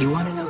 You want to know